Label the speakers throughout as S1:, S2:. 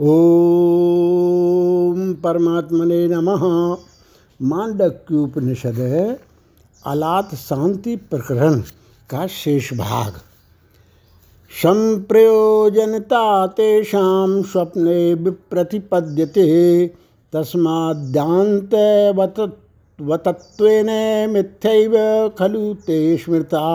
S1: ओम परमात्मने नमः। मांडक्योपनिषद, अलात शांति प्रकरण का शेष भाग। संप्रयोजनता तेषां स्वप्ने विप्रतिपद्यते तस्माद्यांतवतत्वेन मिथ्यैव खलु ते स्मृता।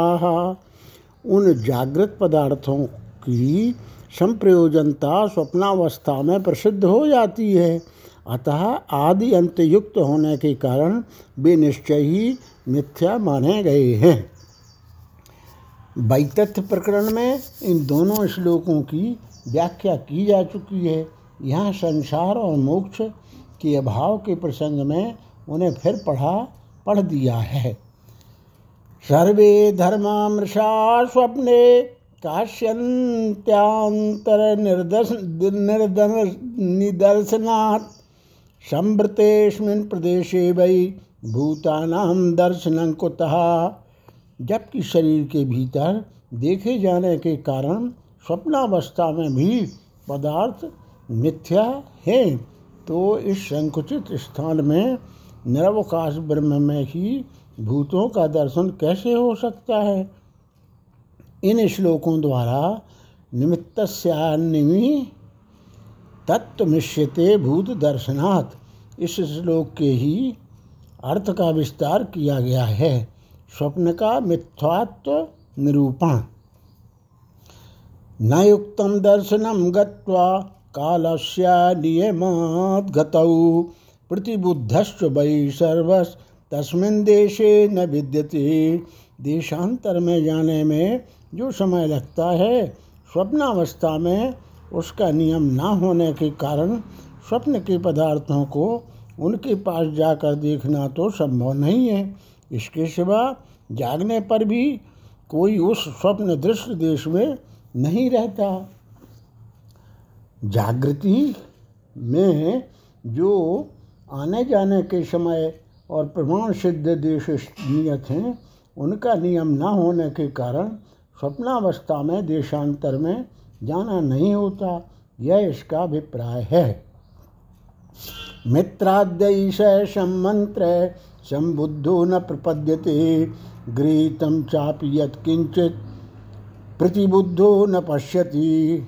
S1: उन जागृत पदार्थों की संप्रयोजनता स्वप्नावस्था में प्रसिद्ध हो जाती है। अतः आदि अंत युक्त होने के कारण वे निश्चय ही मिथ्या माने गए हैं। वैतथ्य प्रकरण में इन दोनों श्लोकों की व्याख्या की जा चुकी है। यहाँ संसार और मोक्ष के अभाव के प्रसंग में उन्हें फिर पढ़ा, पढ़ दिया है। सर्वे धर्मामृषा स्वप्ने काश्यन्त्यान्तर निर्दर्श निदर्शनात् संवृतेस्मिन् प्रदेशे वै भूतानां दर्शनं कुतः? जबकि शरीर के भीतर देखे जाने के कारण स्वप्नावस्था में भी पदार्थ मिथ्या है तो इस संकुचित स्थान में निरवकाश ब्रह्म में ही भूतों का दर्शन कैसे हो सकता है? इन श्लोकों द्वारा निमित्त तत्व मिश्यते भूत दर्शनात् इस श्लोक के ही अर्थ का विस्तार किया गया है। स्वप्न का मिथ्यात्व निरूपण। न युक्त दर्शनम गत्वा कालस्य नियमात् गतौ। प्रतिबुद्धश्च वै सर्वस्, तस्मिन् देशे न विद्यते। देशांतर में जाने में जो समय लगता है, स्वप्नावस्था में उसका नियम ना होने के कारण स्वप्न के पदार्थों को उनके पास जाकर देखना तो संभव नहीं है। इसके सिवा जागने पर भी कोई उस स्वप्न दृश्य देश में नहीं रहता। जागृति में जो आने जाने के समय और प्रमाण सिद्ध देश नियत हैं, उनका नियम न होने के कारण स्वप्नावस्था में देशांतर में जाना नहीं होता। यह इसका अभिप्राय है। मित्राद्यैशम मंत्र संबुद्धो न प्रपद्यते। गृहीतम चापि यत्किंचित प्रतिबुद्धो न पश्यति।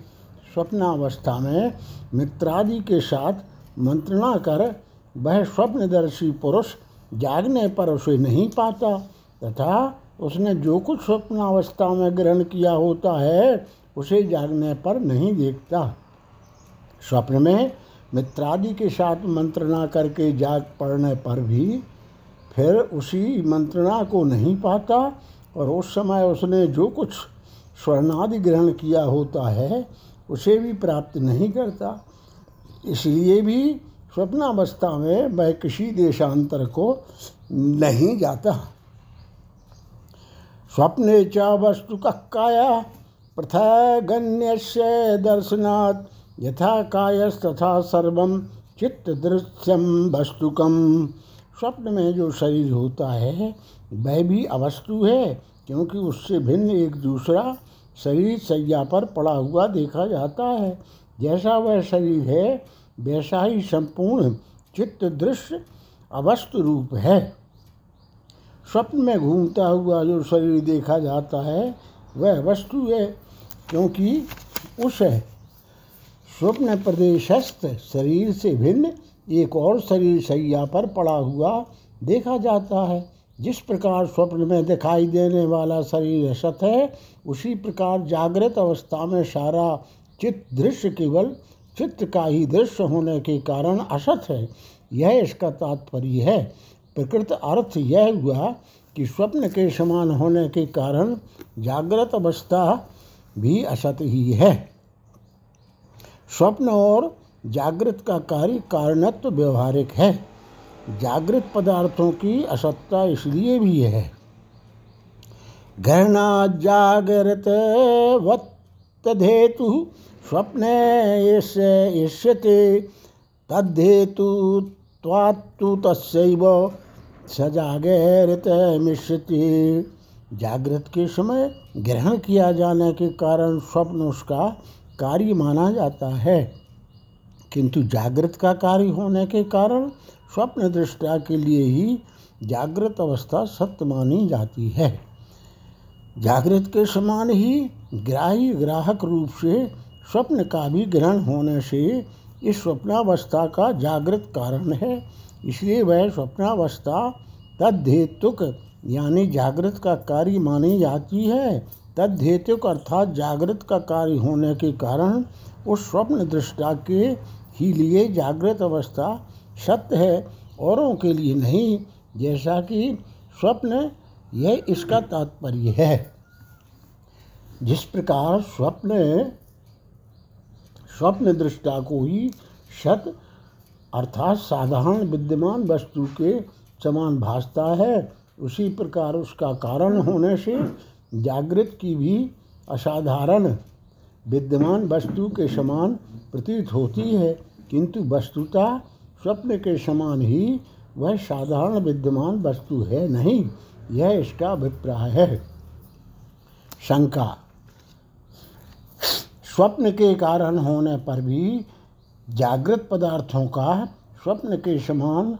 S1: स्वप्नावस्था में मित्रादि के साथ मंत्रणा कर, वह स्वप्नदर्शी पुरुष जागने पर उसे नहीं पाता। तथा उसने जो कुछ स्वप्नावस्था में ग्रहण किया होता है, उसे जागने पर नहीं देखता। स्वप्न में मित्रादि के साथ मंत्रणा करके जाग पड़ने पर भी फिर उसी मंत्रणा को नहीं पाता और उस समय उसने जो कुछ स्वर्णादि ग्रहण किया होता है, उसे भी प्राप्त नहीं करता। इसलिए भी स्वप्नावस्था में वह किसी देशांतर को नहीं जाता। स्वप्ने च वस्तु काया पृथगन्यस्य दर्शनात् यथा कायस्तथा सर्व चित्त दृश्यम वस्तुकम। स्वप्न में जो शरीर होता है, वह भी अवस्तु है, क्योंकि उससे भिन्न एक दूसरा शरीर सैया पर पड़ा हुआ देखा जाता है। जैसा वह शरीर है, वैसा ही संपूर्ण चित्त दृश्य अवस्तु रूप है। स्वप्न में घूमता हुआ जो शरीर देखा जाता है, वह वस्तु है, क्योंकि उस स्वप्न प्रदेशस्थ शरीर से भिन्न एक और शरीर सैया पर पड़ा हुआ देखा जाता है। जिस प्रकार स्वप्न में दिखाई देने वाला शरीर असत है, उसी प्रकार जागृत अवस्था में सारा चित्त दृश्य केवल चित्त का ही दृश्य होने के कारण असत है। यह इसका तात्पर्य है। प्रकृत अर्थ यह हुआ कि स्वप्न के समान होने के कारण जागृत अवस्था भी असत ही है। स्वप्न और जागृत का कार्य कारणत्व व्यवहारिक है। जागृत पदार्थों की असत्ता इसलिए भी है। घृणा जागृत वत्तधेतु स्वप्न इष्यते तद्धेतु तस्व सजागृत मिश्रति। जागृत के समय ग्रहण किया जाने के कारण स्वप्न उसका कार्य माना जाता है। किंतु जागृत का कार्य होने के कारण स्वप्न दृष्टा के लिए ही जागृत अवस्था सत्य मानी जाती है। जागृत के समान ही ग्राही ग्राहक रूप से स्वप्न का भी ग्रहण होने से इस स्वप्नावस्था का जागृत कारण है। इसलिए वह स्वप्नावस्था तद्धेतुक, यानी जागृत का कार्य मानी जाती है। तद्धेतुक अर्थात जागृत का कार्य होने के कारण उस स्वप्न दृष्टा के ही लिए जागृत अवस्था सत्य है, औरों के लिए नहीं, जैसा कि स्वप्न, यह इसका तात्पर्य है। जिस प्रकार स्वप्न स्वप्न दृष्टा को ही सत अर्थात साधारण विद्यमान वस्तु के समान भासता है। उसी प्रकार उसका कारण होने से जागृत की भी असाधारण विद्यमान वस्तु के समान प्रतीत होती है, किंतु वस्तुता स्वप्न के समान ही वह साधारण विद्यमान वस्तु है नहीं, यह इसका अभिप्राय है। शंका। स्वप्न के कारण होने पर भी जागृत पदार्थों का स्वप्न के समान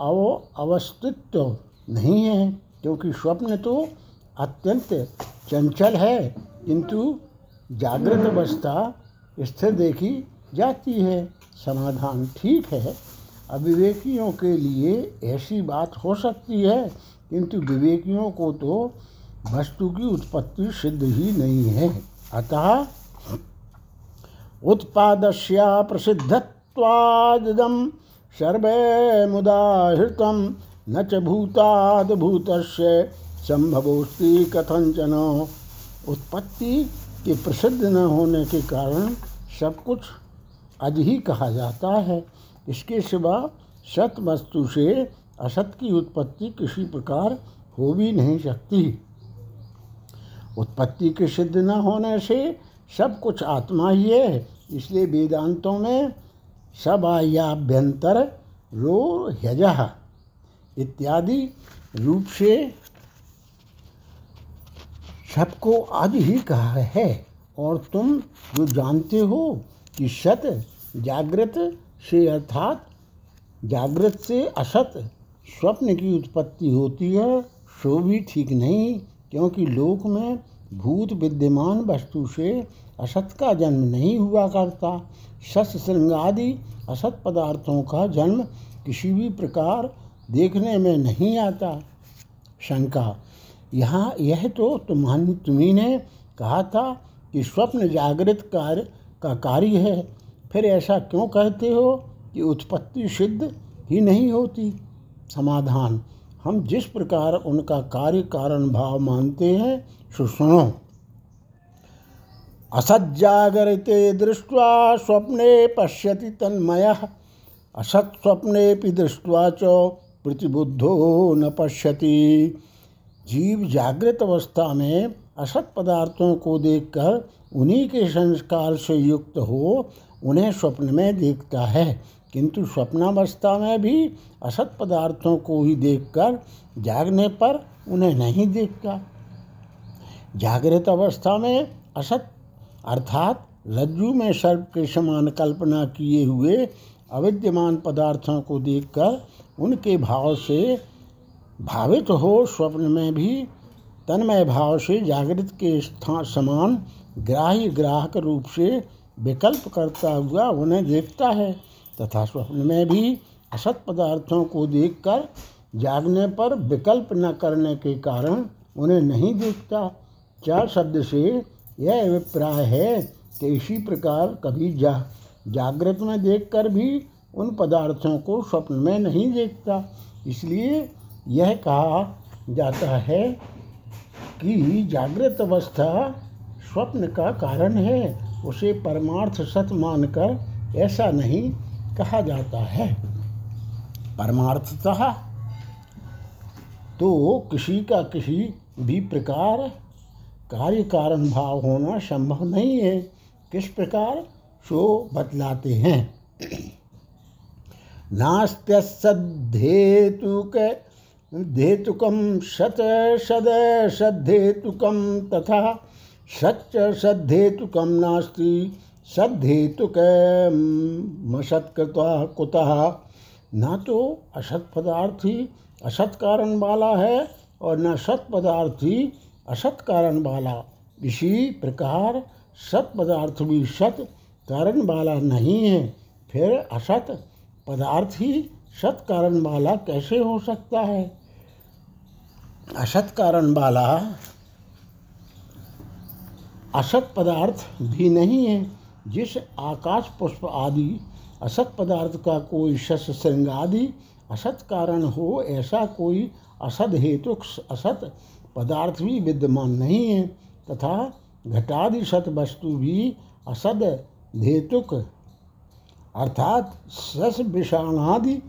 S1: अव अवस्थित्व नहीं है, क्योंकि स्वप्न तो अत्यंत चंचल है, किंतु जागृत अवस्था स्थिर देखी जाती है, समाधान ठीक है। अविवेकियों के लिए ऐसी बात हो सकती है, किंतु विवेकियों को तो वस्तु की उत्पत्ति सिद्ध ही नहीं है। अतः उत्पादस्या प्रसिद्धत्वादिदं। सर्वे मुदाहृतं न च भूताद्भूतस्य संभवोस्ति कथंचन उत्पत्ति के प्रसिद्ध न होने के कारण सब कुछ अज ही कहा जाता है। इसके सिवा सत वस्तु से असत की उत्पत्ति किसी प्रकार हो भी नहीं सकती। उत्पत्ति के सिद्ध न होने से सब कुछ आत्मा ही है। इसलिए वेदांतों में सब आयाभ्यंतर रो हज इत्यादि रूप से सबको आज ही कहा है। और तुम जो जानते हो कि सत जागृत से अर्थात जागृत से असत स्वप्न की उत्पत्ति होती है, सो भी ठीक नहीं, क्योंकि लोक में भूत विद्यमान वस्तु से असत का जन्म नहीं हुआ करता। सस श्रृंगादि असत पदार्थों का जन्म किसी भी प्रकार देखने में नहीं आता। शंका, यहाँ यह तो तुम्हारी तुम्ही ने कहा था कि स्वप्न जागृत कार्य का कार्य है। फिर ऐसा क्यों कहते हो कि उत्पत्ति सिद्ध ही नहीं होती? समाधान, हम जिस प्रकार उनका कार्य कारण भाव मानते हैं सुनो। असज्जागरिते दृष्ट्वा स्वप्ने पश्यति तन्मयः। असत्स्वप्नेपि दृष्ट्वा च प्रतिबुद्धो न पश्यति। जीव जागृत अवस्था में असत पदार्थों को देखकर उन्हीं के संस्कार से युक्त हो, उन्हें स्वप्न में देखता है। किंतु स्वप्नावस्था में भी असत पदार्थों को ही देखकर जागने पर उन्हें नहीं देखता। जागृत अवस्था में असत अर्थात रज्जु में सर्प के समान कल्पना किए हुए अविद्यमान पदार्थों को देखकर उनके भाव से भावित हो, स्वप्न में भी तन्मय भाव से जागृत के स्थान समान ग्राह्य ग्राहक रूप से विकल्प करता हुआ उन्हें देखता है तथा स्वप्न में भी असत पदार्थों को देखकर जागने पर विकल्प न करने के कारण उन्हें नहीं देखता। चार शब्द से यह अभिप्राय है कि इसी प्रकार कभी जा, जागृत में देखकर भी उन पदार्थों को स्वप्न में नहीं देखता। इसलिए यह कहा जाता है कि जागृत अवस्था स्वप्न का कारण है। उसे परमार्थ सत मानकर ऐसा नहीं कहा जाता है। परमार्थतः तो किसी का किसी भी प्रकार कार्य कारण भाव होना संभव नहीं है। किस प्रकार? सो बतलाते हैं। नास्त्यसद्धेतुक धेतुकम सत सद सद्धेतुकम तथा सच्च सद्धेतुकम नास्ति। सद्धेतुक मसत्कृता कुतः? न तो असत पदार्थ असत कारण वाला है और न सत पदार्थ असत कारण वाला इसी प्रकार सत पदार्थ भी सत कारण वाला नहीं है, फिर असत पदार्थ ही सत कारण वाला कैसे हो सकता है? असत कारण वाला असत पदार्थ भी नहीं है। जिस आकाश पुष्प आदि, असत पदार्थ का कोई शस श्रृंग आदि असत कारण हो, ऐसा कोई असद हेतु असत पदार्थ भी विद्यमान नहीं है, तथा घटादि सत वस्तु भी असद हेतुक। अर्थात सस विषाणादि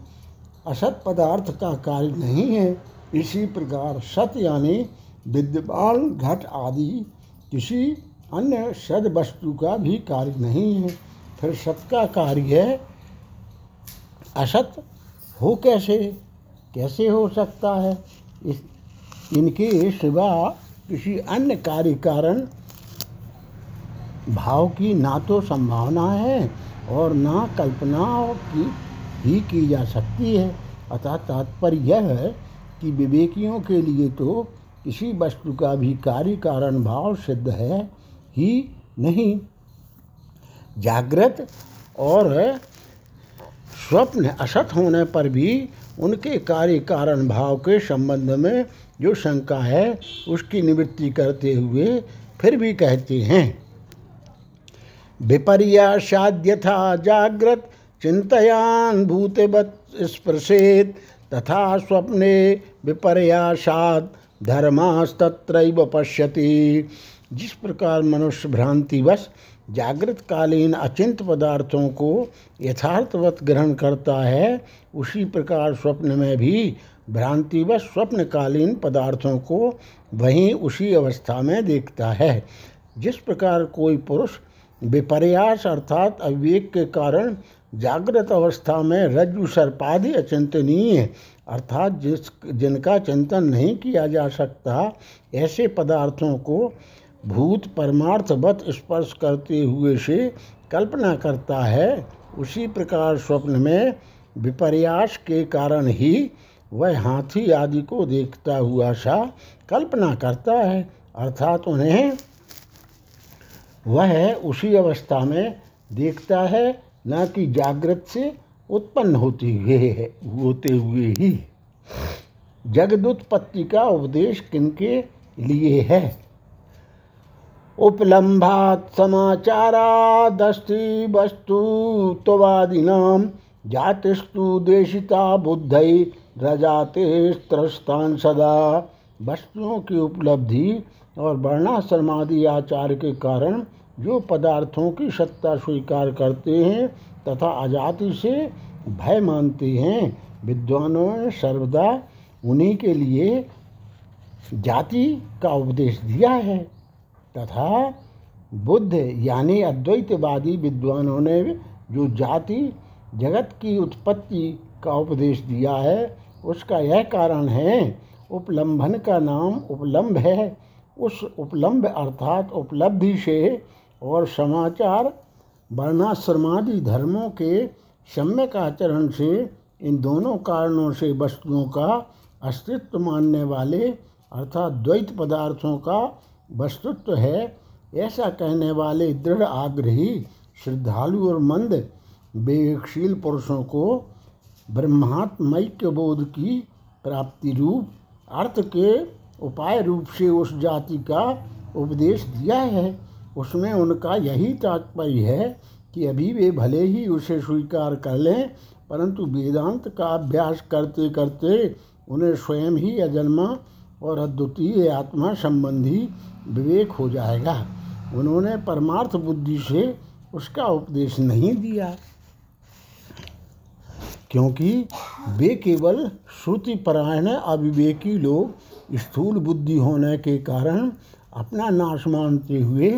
S1: असत पदार्थ का कार्य नहीं है। इसी प्रकार सत यानी विद्यमान, घट आदि किसी अन्य सद वस्तु का भी कार्य नहीं है। फिर सत का कार्य है असत हो कैसे? कैसे हो सकता है? इस इनके सिवा किसी अन्य कार्य कारण भाव की ना तो संभावना है और ना कल्पना की ही की जा सकती है। अतः तात्पर्य यह है कि विवेकियों के लिए तो किसी वस्तु का भी कार्य कारण भाव सिद्ध है ही नहीं। जागृत और स्वप्न असत होने पर भी उनके कार्य कारण भाव के संबंध में जो शंका है, उसकी निवृत्ति करते हुए फिर भी कहते हैं विपर्यासाद्यथा जागृत चिंतयान भूतवत स्पृशेत, तथा स्वप्ने विपर्यासाद धर्मास्तत्र पश्यति। जिस प्रकार मनुष्य भ्रांतिवश जागृत कालीन अचिंत पदार्थों को यथार्थवत ग्रहण करता है, उसी प्रकार स्वप्न में भी भ्रांतिवश स्वप्नकालीन पदार्थों को वहीं उसी अवस्था में देखता है। जिस प्रकार कोई पुरुष विपर्यास अर्थात अविवेक के कारण जागृत अवस्था में रज्जु सर्पादि अचिंतनीय अर्थात जिस, जिनका चिंतन नहीं किया जा सकता, ऐसे पदार्थों को भूत परमार्थवत स्पर्श करते हुए से कल्पना करता है, उसी प्रकार स्वप्न में विपर्यास के कारण ही वह हाथी आदि को देखता हुआ सा कल्पना करता है, अर्थात उन्हें वह उसी अवस्था में देखता है, न कि जागृत से उत्पन्न होते हुए होते हुए ही। जगदुत्पत्ति का उपदेश किनके लिए है? उपलम्भात् समाचारादस्ति वस्तु त्ववादिनां जातिस्तु देशिता बुद्धै रजाते त्रस्तान सदा वस्तुओं की उपलब्धि और वर्णाश्रमादि आचार के कारण जो पदार्थों की सत्ता स्वीकार करते हैं तथा अजाति से भय मानते हैं, विद्वानों ने सर्वदा उन्हीं के लिए जाति का उपदेश दिया है। तथा बुद्ध यानी अद्वैतवादी विद्वानों ने जो जाति जगत की उत्पत्ति का उपदेश दिया है, उसका यह कारण है उपलम्भन का नाम उपलम्ब है। उस उपलम्ब अर्थात उपलब्धि से और समाचार, वर्णाश्रमादि धर्मों के सम्यक आचरण से, इन दोनों कारणों से वस्तुओं का अस्तित्व मानने वाले अर्थात द्वैत पदार्थों का वस्तुत्व है, ऐसा कहने वाले दृढ़ आग्रही, श्रद्धालु और मंद, विवेकशील पुरुषों को ब्रह्मात्मैक्य बोध की प्राप्ति रूप, अर्थ के उपाय रूप से उस जाति का उपदेश दिया है। उसमें उनका यही तात्पर्य है कि अभी वे भले ही उसे स्वीकार कर लें, परंतु वेदांत का अभ्यास करते करते उन्हें स्वयं ही अजन्मा और अद्वितीय आत्मा संबंधी विवेक हो जाएगा। उन्होंने परमार्थ बुद्धि से उसका उपदेश नहीं दिया। क्योंकि वे केवल श्रुति परायण अविवेकी लोग स्थूल बुद्धि होने के कारण अपना नाश मानते हुए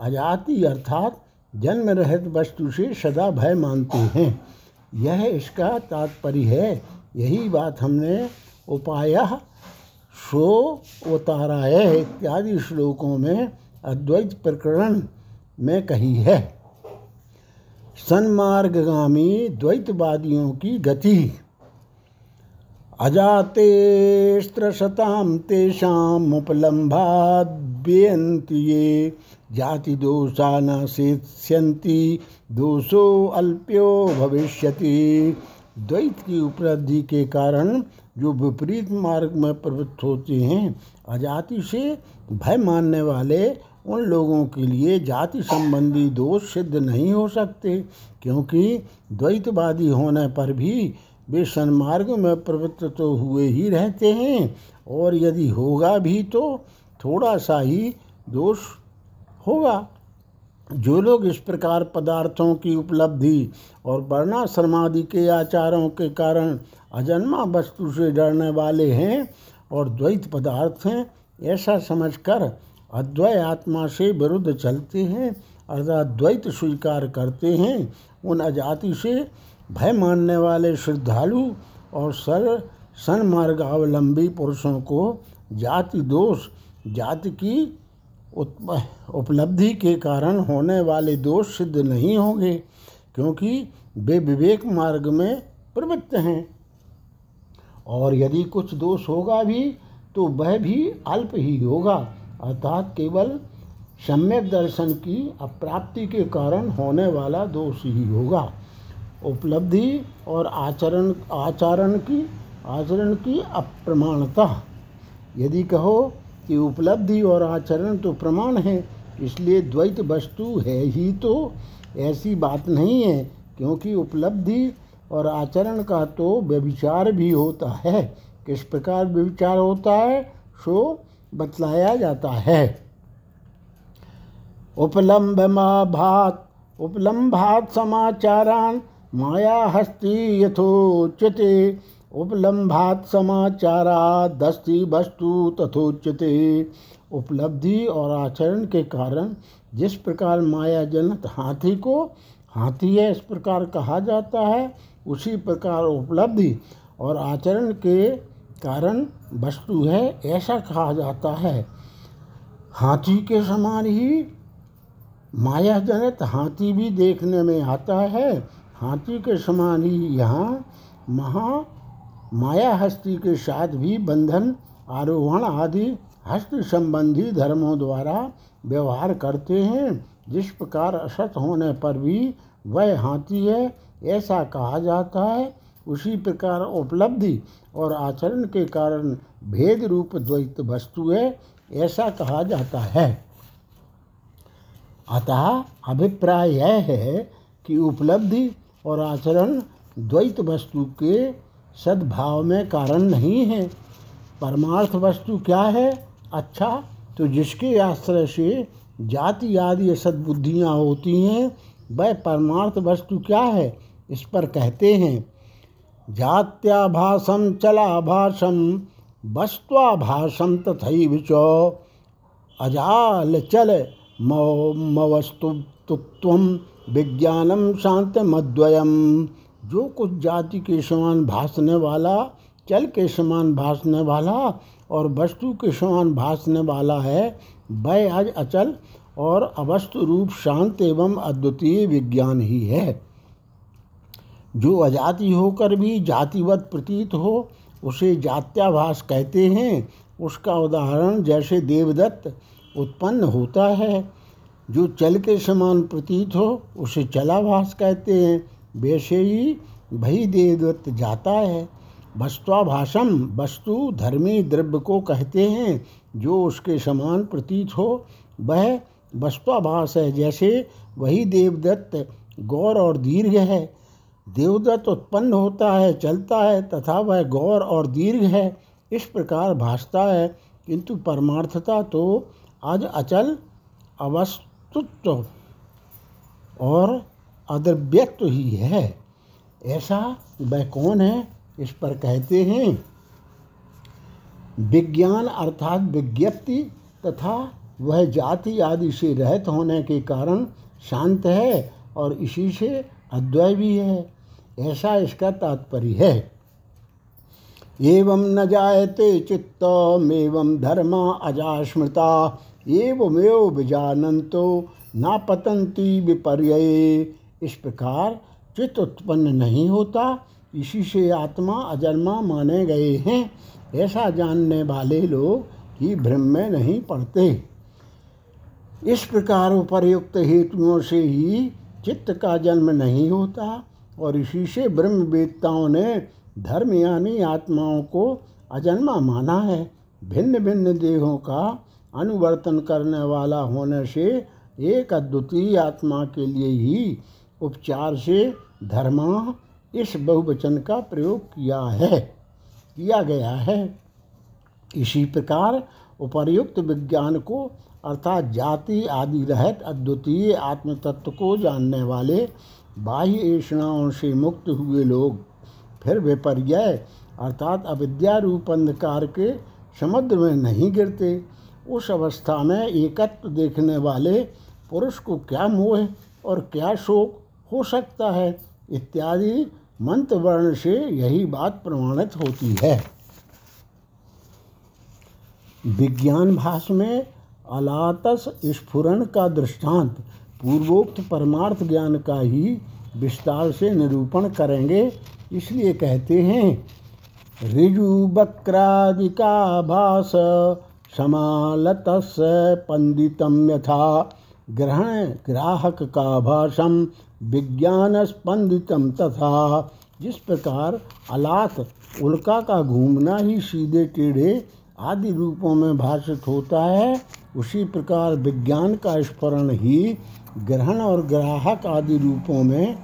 S1: अजाति अर्थात जन्म रहित वस्तु से सदा भय मानते हैं। यह इसका तात्पर्य है। यही बात हमने उपाय सो है इत्यादि श्लोकों में अद्वैत प्रकरण में कही है। सन्मार्गगामी द्वैतवादियों की गति। अजाते स्त्रशतां तेषामुपलम्भाद्यन्ति ये। जाति दोषा न सेत्स्यन्ति, दोषो अल्प्यो भविष्यति। द्वैत की उपलब्धि के कारण जो विपरीत मार्ग में प्रवृत्त होते हैं, अजाति से भय मानने वाले उन लोगों के लिए जाति संबंधी दोष सिद्ध नहीं हो सकते, क्योंकि द्वैतवादी होने पर भी वे सन्मार्ग में प्रवृत्त तो हुए ही रहते हैं, और यदि होगा भी तो थोड़ा सा ही दोष होगा। जो लोग इस प्रकार पदार्थों की उपलब्धि और वर्णाश्रमादि के आचारों के कारण अजन्मा वस्तु से डरने वाले हैं और द्वैत पदार्थ हैं, ऐसा समझकर अद्वैय आत्मा से विरुद्ध चलते हैं अर्थात द्वैत स्वीकार करते हैं। उन अजाति से भय मानने वाले श्रद्धालु और सर सन्मार्गावलंबी पुरुषों को जाति दोष, जाति की उपलब्धि के कारण होने वाले दोष सिद्ध नहीं होंगे, क्योंकि वे विवेक मार्ग में प्रवृत्त हैं। और यदि कुछ दोष होगा भी तो वह भी अल्प ही होगा। अर्थात केवल सम्यक दर्शन की अप्राप्ति के कारण होने वाला दोष ही होगा। उपलब्धि और आचरण आचरण की आचरण की अप्रमाणता। यदि कहो कि उपलब्धि और आचरण तो प्रमाण है, इसलिए द्वैत वस्तु है ही तो ऐसी बात नहीं है, क्योंकि उपलब्धि और आचरण का तो व्यविचार भी होता है। किस प्रकार व्यविचार होता है? सो बतलाया जाता है। उपलम्ब भात उपलम्भात समाचारान माया हस्ती यथोच्यते। उपलम्भात समाचारा दस्ती वस्तु तथोच्यते। उपलब्धि और आचरण के कारण जिस प्रकार माया जनत हाथी को हाथी है, इस प्रकार कहा जाता है, उसी प्रकार उपलब्धि और आचरण के कारण वस्तु है, ऐसा कहा जाता है। हाथी के समान ही माया जनित हाथी भी देखने में आता है। हाथी के समान ही यहाँ महा माया हस्ती के साथ भी बंधन, आरोहण आदि हस्त संबंधी धर्मों द्वारा व्यवहार करते हैं। जिस प्रकार असत होने पर भी वह हाथी है, ऐसा कहा जाता है। उसी प्रकार उपलब्धि और आचरण के कारण भेद रूप द्वैत वस्तु है, ऐसा कहा जाता है। अतः अभिप्राय यह है कि उपलब्धि और आचरण द्वैत वस्तु के सद्भाव में कारण नहीं है। परमार्थ वस्तु क्या है? अच्छा तो जिसके आश्रय से जाति आदि सद्बुद्धियाँ होती हैं, वह परमार्थ वस्तु क्या है? इस पर कहते हैं जात्याभासम चलाभासम वस्त्वाभासम तथैव च अजाल चल मवस्तुत्व विज्ञानम शांत मद्वयम जो कुछ जाति के समान भासने वाला, चल के समान भासने वाला और वस्तु के समान भासने वाला है, वह आज अचल और अवस्तु रूप शांत एवं अद्वितीय विज्ञान ही है। जो अजाति होकर भी जातिवत प्रतीत हो, उसे जात्याभास कहते हैं। उसका उदाहरण जैसे देवदत्त उत्पन्न होता है। जो चल के समान प्रतीत हो, उसे चलाभास कहते हैं। वैसे ही भई देवदत्त जाता है। वस्तुभाषम वस्तु धर्मी द्रव्य को कहते हैं। जो उसके समान प्रतीत हो, वह वस्तुभाष है। जैसे वही देवदत्त गौर और दीर्घ है। देवदत्त उत्पन्न होता है, चलता है, तथा वह गौर और दीर्घ है। इस प्रकार भासता है, किंतु परमार्थता तो आज अचल अवस्तुत्व और अद्रव्यत्व ही है। ऐसा वह कौन है? इस पर कहते हैं, विज्ञान अर्थात विज्ञप्ति तथा वह जाति आदि से रहित होने के कारण शांत है और इसी से अद्वय भी है। ऐसा इसका तात्पर्य है। एवं न जायते चित्तमेवं धर्मा अजास्मृता एवमेव विजानन्तो न पतंती विपर्य इस प्रकार चित्त उत्पन्न नहीं होता, इसी से आत्मा अजन्मा माने गए हैं। ऐसा जानने वाले लोग ही भ्रम में नहीं पड़ते। इस प्रकार उपर्युक्त हेतुओं से ही चित्त का जन्म नहीं होता और इसी से ब्रह्मवेत्ताओं ने धर्म यानी आत्माओं को अजन्मा माना है। भिन्न भिन्न देहों का अनुवर्तन करने वाला होने से एक अद्वितीय आत्मा के लिए ही उपचार से धर्मा इस बहुवचन का प्रयोग किया है, किया गया है। इसी प्रकार उपर्युक्त विज्ञान को अर्थात जाति आदि रहित अद्वितीय आत्म तत्व को जानने वाले बाह्य ऐषणाओं से मुक्त हुए लोग फिर विपर्य अर्थात अविद्या रूप अंधकार के समुद्र में नहीं गिरते। उस अवस्था में एकत्व देखने वाले पुरुष को क्या मोह और क्या शोक हो सकता है? इत्यादि मंत्र वर्ण से यही बात प्रमाणित होती है। विज्ञान भाष में अलातस स्फुरन का दृष्टांत पूर्वोक्त परमार्थ ज्ञान का ही विस्तार से निरूपण करेंगे, इसलिए कहते हैं ऋजु बक्रादिका भास समालतस पंडितम यथा, ग्रहण ग्राहक का भाषम विज्ञान स्पंदितम तथा, जिस प्रकार अलात उल्का का घूमना ही सीधे टेढ़े आदि रूपों में भाषित होता है, उसी प्रकार विज्ञान का स्मरण ही ग्रहण और ग्राहक आदि रूपों में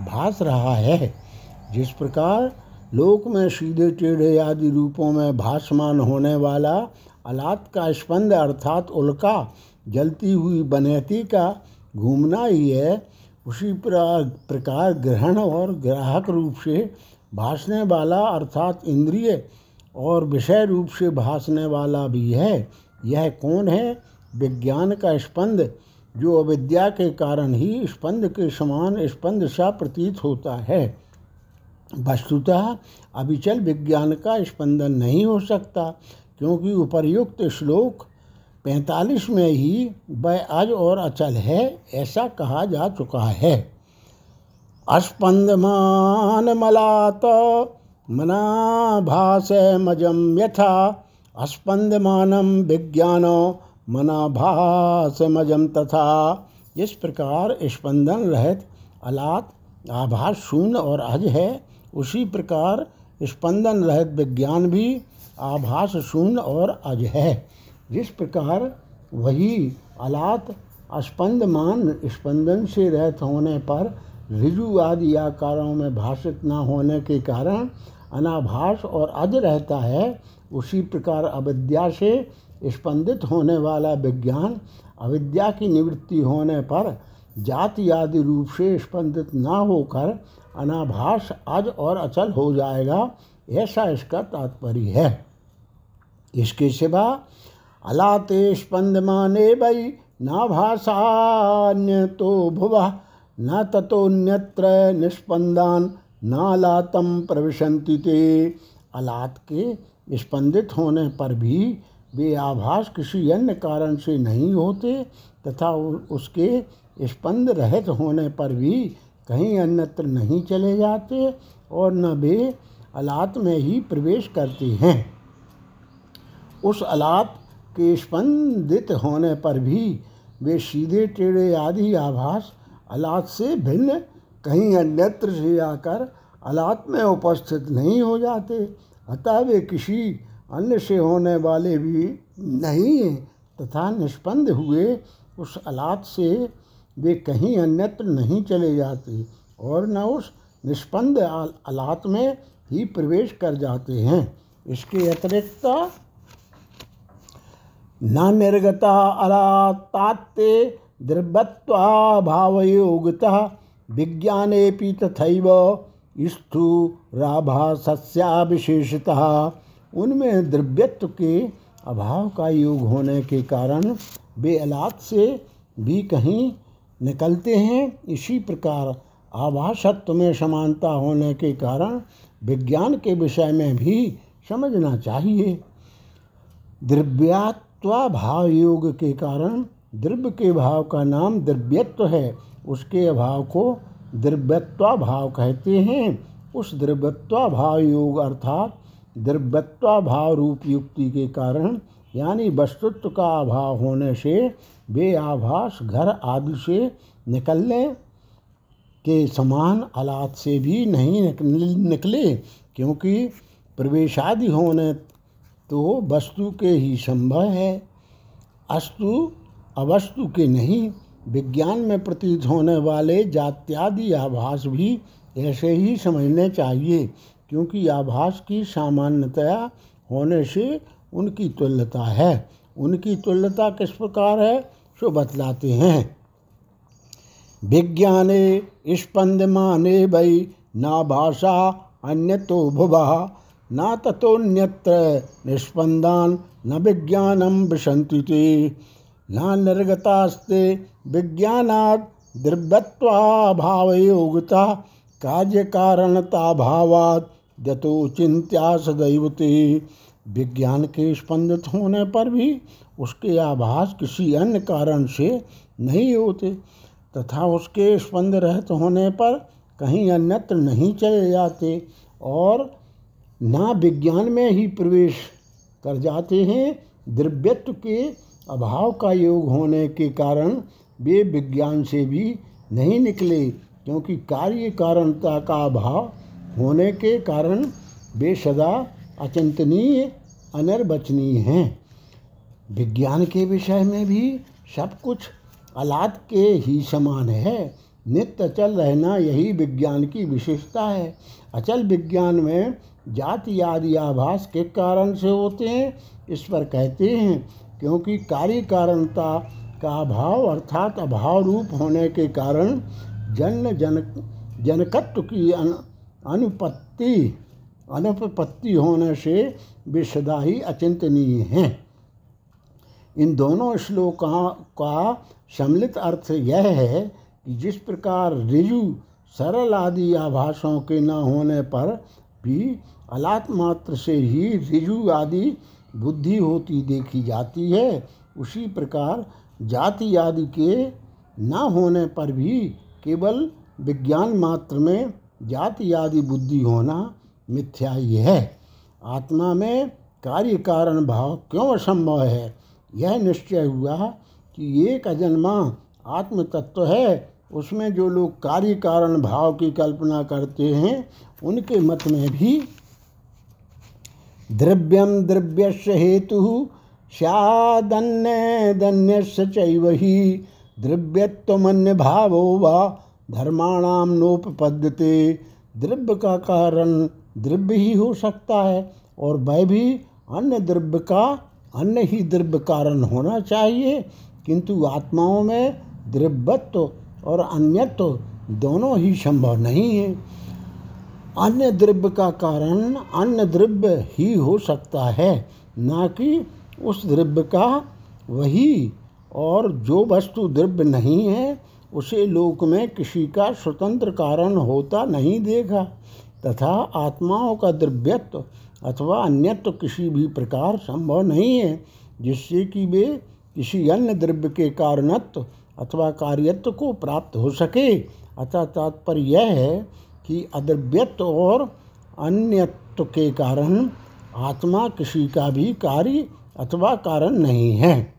S1: भास रहा है। जिस प्रकार लोक में सीधे टेढ़े आदि रूपों में भासमान होने वाला अलात का स्पंद अर्थात उल्का जलती हुई बनैती का घूमना ही है, उसी प्रकार ग्रहण और ग्राहक रूप से भासने वाला अर्थात इंद्रिय और विषय रूप से भासने वाला भी है। यह कौन है? विज्ञान का स्पंद जो अविद्या के कारण ही स्पंद के समान स्पंद सा प्रतीत होता है। वस्तुतः अभिचल विज्ञान का स्पंदन नहीं हो सकता, क्योंकि उपर्युक्त श्लोक पैंतालीस में ही वह अज और अचल है, ऐसा कहा जा चुका है। अस्पंदमान मलात मना भाष मजम यथा अस्पंदमानम विज्ञानो मनाभास मजम तथा। इस प्रकार स्पंदन रहित अलात, आभास शून्य और अज है, उसी प्रकार स्पंदन रहित विज्ञान भी आभास शून्य और अज है। जिस प्रकार वही अलात, स्पंदमान स्पंदन से रहित होने पर ऋजु आदि आकारों में भाषित न होने के कारण अनाभास और अज रहता है, उसी प्रकार अविद्या से स्पंदित होने वाला विज्ञान अविद्या की निवृत्ति होने पर जाति आदि रूप से स्पंदित न होकर अनाभास आज और अचल हो जाएगा, ऐसा इसका तात्पर्य है। इसके सिवा अलाते स्पंदमाने वही नाभाषान्य तो भुव, न तथोन्यत्र निष्पंदान नालातम प्रविशंति ते। अलात के स्पंदित होने पर भी वे आभास किसी अन्य कारण से नहीं होते तथा उसके स्पंद रहित होने पर भी कहीं अन्यत्र नहीं चले जाते और न वे अलात में ही प्रवेश करते हैं। उस अलात के स्पंदित होने पर भी वे सीधे टेढ़े आदि आभास अलात से भिन्न कहीं अन्यत्र से आकर अलात में उपस्थित नहीं हो जाते। अतः वे किसी अन्य से होने वाले भी नहीं तथा निष्पन्द हुए उस अलात से वे कहीं अन्यत्र नहीं चले जाते और न उस निष्पन्द अलात में ही प्रवेश कर जाते हैं। इसके अतिरिक्त, न निर्गता अलातात्ते द्रव्यत्वाभावयोगता विज्ञाने तथैव स्थूराभासस्या विशेषतः उनमें द्रव्यत्व के अभाव का योग होने के कारण वे अलात से भी कहीं निकलते हैं। इसी प्रकार आभाषत्व में समानता होने के कारण विज्ञान के विषय में भी समझना चाहिए। द्रव्यात्वा योग के कारण द्रव्य के भाव का नाम द्रव्यत्व है। उसके अभाव को द्रव्यत्वाभाव कहते हैं। उस द्रव्यत्वाभाव योग अर्थात द्रव्यत्वाभाव रूप युक्ति के कारण, यानी वस्तुत्व का अभाव होने से वे आभास घर आदि से निकलने के समान अलात से भी नहीं निकले। क्योंकि प्रवेशादि होने तो वस्तु के ही संभव है। अस्तु, अवस्तु के नहीं, विज्ञान में प्रतीत होने वाले जात्यादि आभास भी ऐसे ही समझने चाहिए। क्योंकि आभास की सामान्यतया होने से उनकी तुल्यता है। उनकी तुल्यता किस प्रकार है, सो बतलाते हैं। विज्ञाने स्पंदमाने वै, ना भाषा अन्य तो भुवा, न तथोन्यत्र निष्पन्दान, न विज्ञानम विशंति न निर्गतास्ते विज्ञानात् योगता कार्य कारणता भावात जतो चिंत्या सदैवते। विज्ञान के स्पंदित होने पर भी उसके आभास किसी अन्य कारण से नहीं होते, तथा उसके स्पंद रहित होने पर कहीं अन्यत्र नहीं चले जाते और ना विज्ञान में ही प्रवेश कर जाते हैं। द्रव्यत्व के अभाव का योग होने के कारण वे विज्ञान से भी नहीं निकले, क्योंकि कार्य कारणता का अभाव होने के कारण वे सदा अचिंतनीय, अनर्वचनीय हैं। विज्ञान के विषय में भी सब कुछ अलाद के ही समान है। नित्य अचल रहना यही विज्ञान की विशेषता है। अचल विज्ञान में जाति आदि आभास के कारण से होते हैं। इस पर कहते हैं, क्योंकि कार्य कारणता का अभाव अर्थात अभाव रूप होने के कारण जन्म जन, जनकत्व की अनुपत्ति, अनुपपत्ति होने से वे ही अचिंतनीय हैं। इन दोनों श्लोकों का सम्मिलित अर्थ यह है कि जिस प्रकार रिजु सरल आदि आभासों के न होने पर भी अलात मात्र से ही रिजु आदि बुद्धि होती देखी जाती है, उसी प्रकार जाति आदि के न होने पर भी केवल विज्ञान मात्र में जाति आदि बुद्धि होना मिथ्या ही है। आत्मा में कार्य कारण भाव क्यों असंभव है? यह निश्चय हुआ कि एक अजन्मा आत्म तत्व है। उसमें जो लोग कार्य कारण भाव की कल्पना करते हैं, उनके मत में भी द्रव्यम द्रव्यस्य हेतु स्यादन्य दन्यस्य चैव ही द्रव्यत्वमन्य भावो व धर्माणाम नोपपद्यते। द्रव्य का कारण द्रव्य ही हो सकता है और वह भी अन्य द्रव्य का, अन्य ही द्रव्य कारण होना चाहिए। किंतु आत्माओं में द्रव्यत्व और अन्यत्व दोनों ही संभव नहीं है। अन्य द्रव्य का कारण अन्य द्रव्य ही हो सकता है, ना कि उस द्रव्य का वही। और जो वस्तु द्रव्य नहीं है उसे लोक में किसी का स्वतंत्र कारण होता नहीं देखा, तथा आत्माओं का द्रव्यत्व अथवा अन्यत्व किसी भी प्रकार संभव नहीं है, जिससे कि वे किसी अन्य द्रव्य के कारणत्व अथवा कार्यत्व को प्राप्त हो सके। अतः तात्पर्य यह है कि अद्रव्यत्व और अन्यत्व के कारण आत्मा किसी का भी कार्य अथवा कारण नहीं है।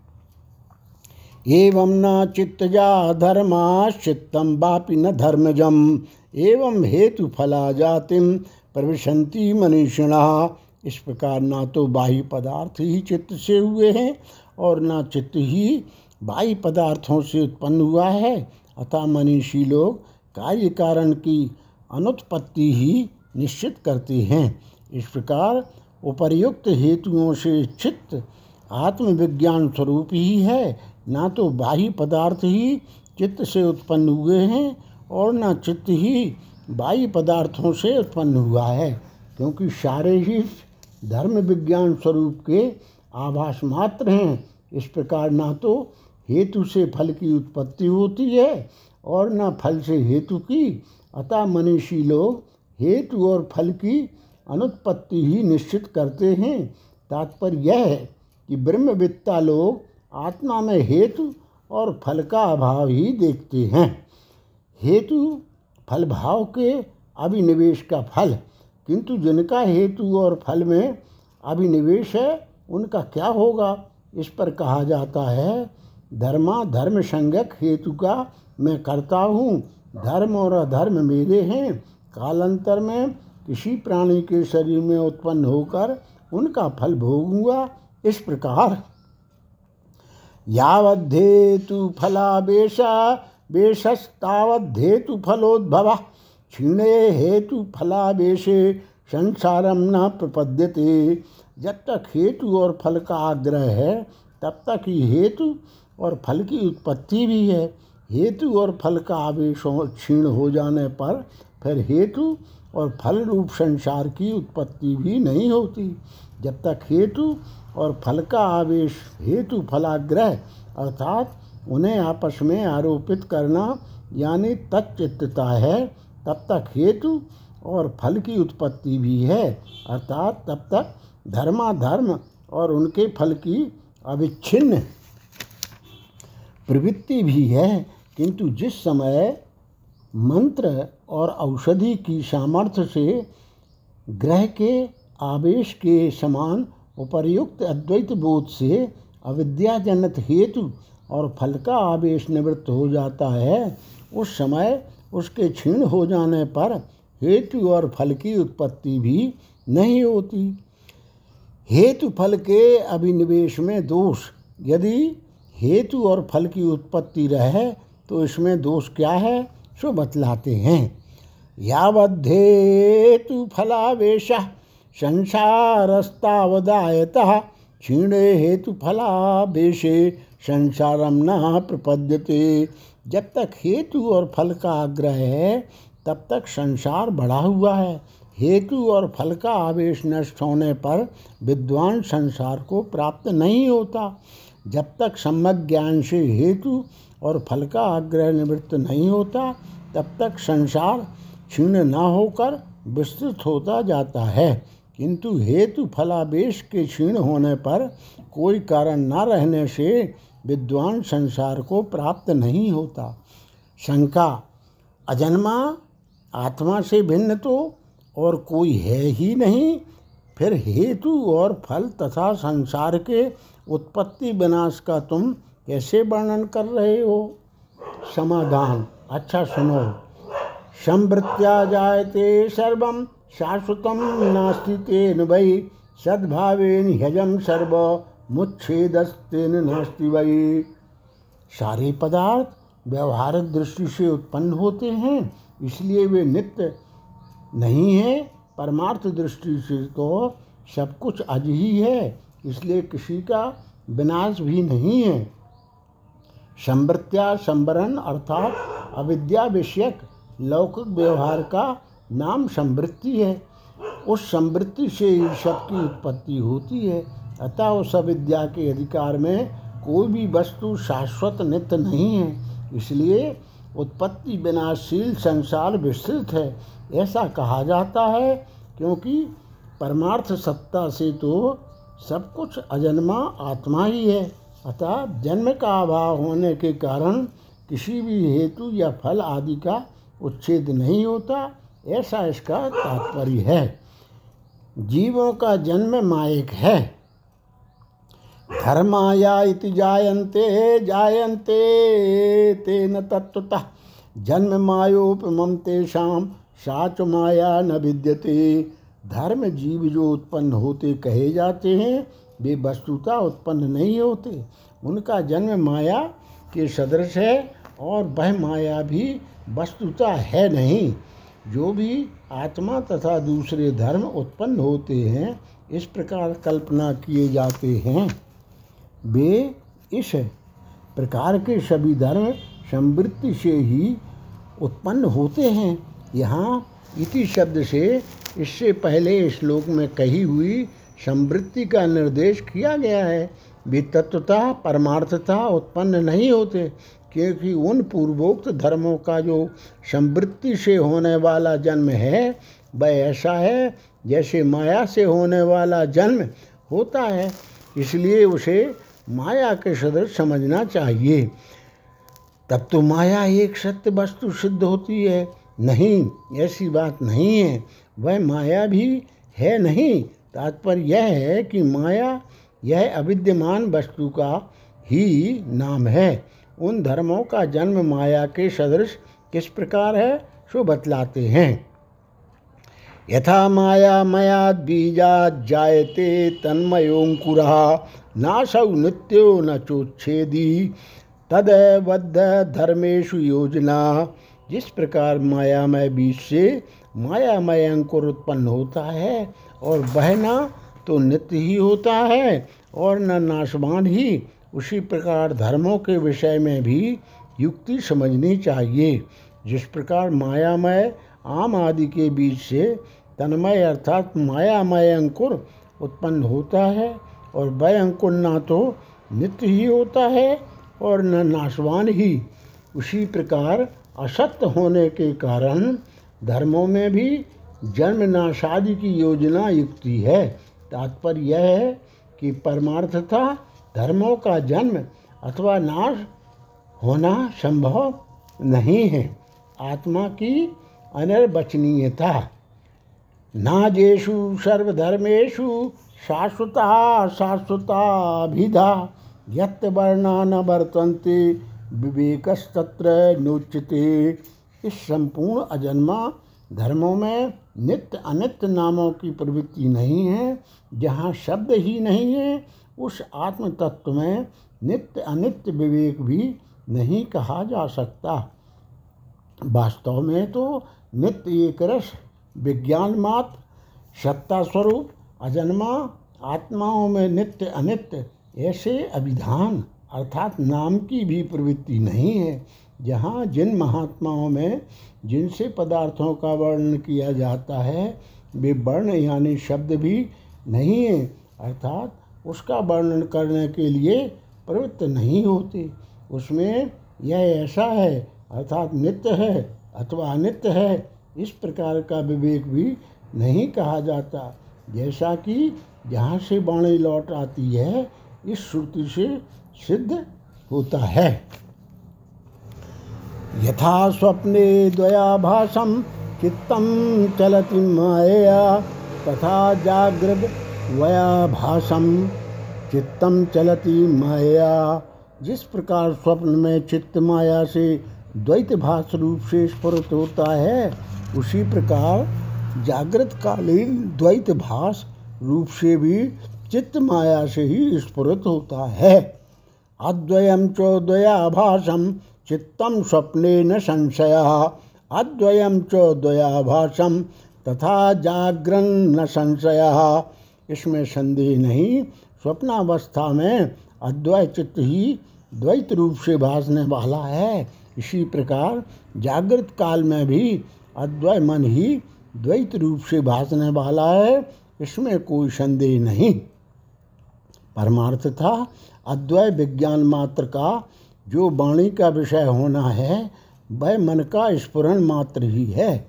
S1: एवं न चित्तजा धर्माश्चित्तम बापि न धर्मजम एवं हेतु फला जातिम प्रविशंति मनीषिणा। इस प्रकार ना तो बाह्य पदार्थ ही चित्त से हुए हैं और ना चित्त ही बाह्य पदार्थों से उत्पन्न हुआ है। अतः मनीषी लोग कार्य कारण की अनुत्पत्ति ही निश्चित करते हैं। इस प्रकार उपर्युक्त हेतुओं से चित्त आत्मविज्ञान स्वरूप ही है। ना तो बाह्य पदार्थ ही चित्त से उत्पन्न हुए हैं और ना चित्त ही बाह्य पदार्थों से उत्पन्न हुआ है, क्योंकि सारे ही धर्म विज्ञान स्वरूप के आभास मात्र हैं। इस प्रकार ना तो हेतु से फल की उत्पत्ति होती है और न फल से हेतु की। अतः मनीषी लोग हेतु और फल की अनुत्पत्ति ही निश्चित करते हैं। तात्पर्य यह है कि ब्रह्मविद्ता लोग आत्मा में हेतु और फल का अभाव ही देखते हैं। हेतु फल भाव के अभिनिवेश का फल, किंतु जिनका हेतु और फल में अभिनिवेश है, उनका क्या होगा? इस पर कहा जाता है, धर्मा धर्म संज्ञक हेतु का मैं करता हूँ। धर्म और अधर्म मेरे हैं। कालांतर में किसी प्राणी के शरीर में उत्पन्न होकर उनका फल भोगूँगा। इस प्रकार यावद्धेतु फलावेशा वेशस्तावद्धेतु फलोद्भव। क्षीणे हेतु फलावेशे संसारम न प्रपद्यते। जब तक हेतु और फल का आग्रह है, तब तक ही हेतु और फल की उत्पत्ति भी है। हेतु और फल का आवेश क्षीण हो जाने पर फिर हेतु और फल रूप संसार की उत्पत्ति भी नहीं होती। जब तक हेतु और फल का आवेश हेतु फलाग्रह, अर्थात उन्हें आपस में आरोपित करना, यानी तत्चित्तता है, तब तक हेतु और फल की उत्पत्ति भी है, अर्थात तब तक धर्माधर्म और उनके फल की अविच्छिन्न प्रवृत्ति भी है। किंतु जिस समय मंत्र और औषधि की सामर्थ्य से ग्रह के आवेश के समान उपर्युक्त अद्वैत बोध से अविद्याजनित हेतु और फल का आवेश निवृत्त हो जाता है। उस समय उसके क्षीण हो जाने पर हेतु और फल की उत्पत्ति भी नहीं होती। हेतु फल के अभिनिवेश में दोष। यदि हेतु और फल की उत्पत्ति रहे तो इसमें दोष क्या है? सो बतलाते हैं। यावद्धेतु फलावेश। संसारस्तावदायतः क्षीणे हेतु फलावेशे संसारम न प्रपद्यते। जब तक हेतु और फल का आग्रह है, तब तक संसार बढ़ा हुआ है। हेतु और फल का आवेश नष्ट होने पर विद्वान संसार को प्राप्त नहीं होता। जब तक सम्यक ज्ञान से हेतु और फल का आग्रह निवृत्त नहीं होता, तब तक संसार क्षीण न होकर विस्तृत होता जाता है। किंतु हेतु फलावेश के क्षीण होने पर कोई कारण न रहने से विद्वान संसार को प्राप्त नहीं होता। शंका, अजन्मा, आत्मा से भिन्न तो और कोई है ही नहीं। फिर हेतु और फल तथा संसार के उत्पत्ति विनाश का तुम कैसे वर्णन कर रहे हो? समाधान अच्छा सुनो। संवृत्या जायते सर्व शाश्वत नास्ति तेन वै, सद्भावेन ह्यजम सर्व, मुच्छेदस्तेन नास्ति वै। सारे पदार्थ व्यवहारिक दृष्टि से उत्पन्न होते हैं, इसलिए वे नित्य नहीं है। परमार्थ दृष्टि से तो सब कुछ अज ही है, इसलिए किसी का विनाश भी नहीं है। संवृत्या संवरण अर्थात अविद्या विषयक लौकिक व्यवहार का नाम संवृत्ति है। उस संवृत्ति से ही सब की उत्पत्ति होती है। अतः उस अविद्या के अधिकार में कोई भी वस्तु शाश्वत नित्य नहीं है। इसलिए उत्पत्ति विनाशील संसार विस्तृत है। ऐसा कहा जाता है क्योंकि परमार्थ सत्ता से तो सब कुछ अजन्मा आत्मा ही है। अतः जन्म का अभाव होने के कारण किसी भी हेतु या फल आदि का उच्छेद नहीं होता। ऐसा इसका तात्पर्य है। जीवों का जन्म मायक है। धर्माया इति जायन्ते जायन्ते तेन तत्वतः जन्म मायोपमम तेषाम साच माया न विद्यते। धर्म जीव जो उत्पन्न होते कहे जाते हैं, वे वस्तुता उत्पन्न नहीं होते। उनका जन्म माया के सदृश है और वह माया भी वस्तुता है नहीं। जो भी आत्मा तथा दूसरे धर्म उत्पन्न होते हैं, इस प्रकार कल्पना किए जाते हैं। वे इस प्रकार के सभी धर्म समृद्धि से ही उत्पन्न होते हैं। यहाँ इति शब्द से इससे पहले श्लोक में कही हुई समृद्धि का निर्देश किया गया है। वे तत्वता परमार्थता उत्पन्न नहीं होते। क्योंकि उन पूर्वोक्त धर्मों का जो समृद्धि से होने वाला जन्म है, वह ऐसा है जैसे माया से होने वाला जन्म होता है। इसलिए उसे माया के सदृश समझना चाहिए। तब तो माया एक सत्य वस्तु सिद्ध होती है। नहीं, ऐसी बात नहीं है। वह माया भी है नहीं। तात्पर्य यह है कि माया, यह अविद्यमान वस्तु का ही नाम है। उन धर्मों का जन्म माया के सदृश किस प्रकार है, सो बतलाते हैं। यथा माया मया बीजा जायते तन्मयोंकुरा नासौ नित्यो न चोच्छेदी तदबद्ध धर्मेशु योजना। जिस प्रकार मायामय बीज से मायामय अंकुर उत्पन्न होता है और बहना तो नित्य ही होता है और न नाशवान ही उसी प्रकार धर्मों के विषय में भी युक्ति समझनी चाहिए। जिस प्रकार मायामय, आम आदि के बीच से तन्मय अर्थात मायामय अंकुर उत्पन्न होता है और वह अंकुर ना तो नित्य ही होता है और न नाशवान ही। उसी प्रकार असत्य होने के कारण धर्मों में भी जन्म नाशादि की योजना युक्ति है। तात्पर्य यह है कि परमार्थता धर्मों का जन्म अथवा नाश होना संभव नहीं है। आत्मा की अनिर्वचनीयता। नाजेशु सर्वधर्मेशु शाश्वता शाश्वताभिधा यत् वर्णा न वर्तन्ते, विवेकस्तत्र नोच्यते। इस संपूर्ण अजन्मा धर्मों में नित्य अनित्य नामों की प्रवृत्ति नहीं है, जहाँ शब्द ही नहीं है उस आत्म तत्व में नित्य अनित्य विवेक भी नहीं कहा जा सकता। वास्तव में तो नित्य एक रस, विज्ञान मात्र, सत्ता स्वरूप, अजन्मा, आत्माओं में नित्य अनित्य, ऐसे अभिधान अर्थात नाम की भी प्रवृत्ति नहीं है, जहाँ जिन महात्माओं में जिनसे पदार्थों का वर्णन किया जाता है, वे वर्ण यानी शब्द भी नहीं है, अर्थात उसका वर्णन करने के लिए प्रवृत्त नहीं होते। उसमें यह ऐसा है, अर्थात नित्य है अथवा अनित्य है, इस प्रकार का विवेक भी नहीं कहा जाता। जैसा कि जहाँ से वाणी लौट आती है, इस श्रुति से सिद्ध होता है। यथा स्वप्ने द्वयाभासम चित्तम चलति माया तथा जागृत वयाभासम चित्तम चलती माया। जिस प्रकार स्वप्न में चित्त माया से द्वैत भाष रूप से स्फुरित होता है, उसी प्रकार जागृत कालीन द्वैत भाष रूप से भी चित्त माया से ही स्फुरित होता है। अद्वयम चौद्वयाभाषम चित्तम स्वप्ने न संशय। अद्वयम चौद्वयाभाषम तथा जागरण न संशय। इसमें संदेह नहीं, स्वप्नावस्था में अद्वय चित्त ही द्वैत रूप से भासने वाला है। इसी प्रकार जागृत काल में भी अद्वय मन ही द्वैत रूप से भासने वाला है, इसमें कोई संदेह नहीं। परमार्थ था अद्वय विज्ञान मात्र का जो वाणी का विषय होना है, वह मन का स्फुरन मात्र ही है।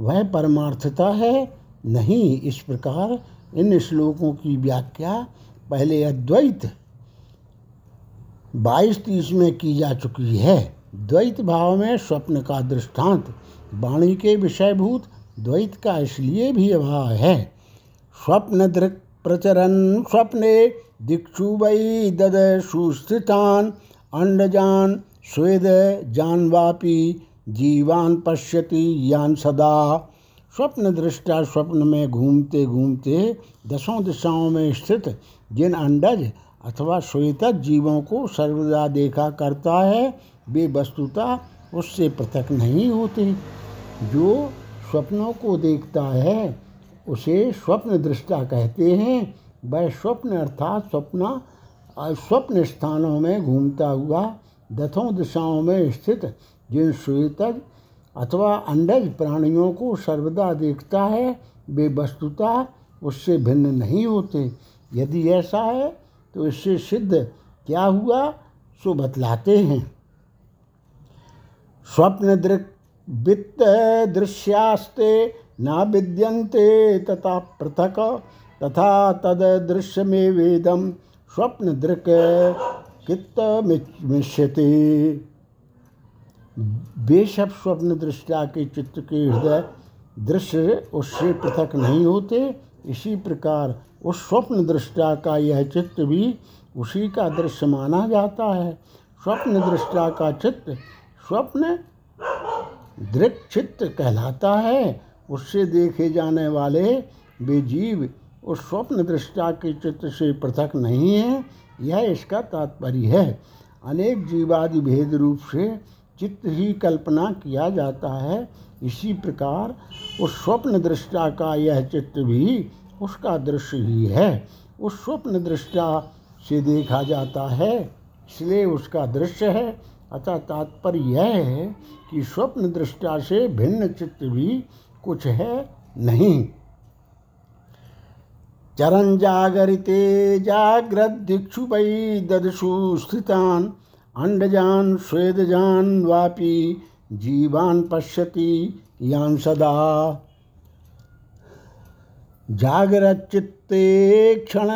S1: वह परमार्थता है, नहीं, इस प्रकार इन श्लोकों की व्याख्या पहले अद्वैत, बाईस तीस में की जा चुकी है। द्वैत भाव में स्वप्न का दृष्टांत, वाणी के विषयभूत, द्वैत का इसलिए भी अभाव है। स्वप्न दृक् प्रचरन स्वप्ने, दिक्षु वै दद सुस्थितान अंडजान स्वेद जानवापी, जीवान पश्यति यान सदा। स्वप्न दृष्टा स्वप्न में घूमते घूमते दसों दिशाओं में स्थित जिन अंडज अथवा श्वेतज जीवों को सर्वदा देखा करता है, वे वस्तुता उससे पृथक नहीं होते। जो स्वप्नों को देखता है, उसे स्वप्न दृष्टा कहते हैं। वह स्वप्न अर्थात स्वप्न स्वप्न स्थानों में घूमता हुआ दथों दिशाओं में स्थित जिन श्वेतज अथवा अंडज प्राणियों को सर्वदा देखता है वे वस्तुता उससे भिन्न नहीं होते। यदि ऐसा है तो इससे सिद्ध क्या हुआ, सो बतलाते हैं। स्वप्न दृक्, वित्त दृश्यास्ते न विद्यन्ते तथा पृथक तथा तद दृश्य में वेदम। स्वप्न दृक् कित्त मिश्यते बेशब स्वप्न दृष्टा के चित्त के हृदय दृश्य उससे पृथक नहीं होते, इसी प्रकार उस स्वप्न दृष्टा का यह चित्त भी उसी का दृश्य माना जाता है। स्वप्न दृष्टा का चित्त स्वप्न दृक चित्त कहलाता है। उससे देखे जाने वाले वे जीव उस स्वप्न दृष्टा के चित्त से पृथक नहीं है। यह इसका तात्पर्य है। अनेक जीवादि भेद रूप से चित्त ही कल्पना किया जाता है। इसी प्रकार उस स्वप्न दृष्टा का यह चित्त भी उसका दृश्य ही है। उस स्वप्न दृष्टा से देखा जाता है, इसलिए उसका दृश्य है। अतः तात्पर्य यह है कि स्वप्न दृष्टा से भिन्न चित्त भी कुछ है नहीं। चरण जागरिते जागृत दिक्षु वै ददसु स्थितान अंडजान स्वेदजान वापी जीवान पश्यति यान सदा। जागृत चित्ते क्षण,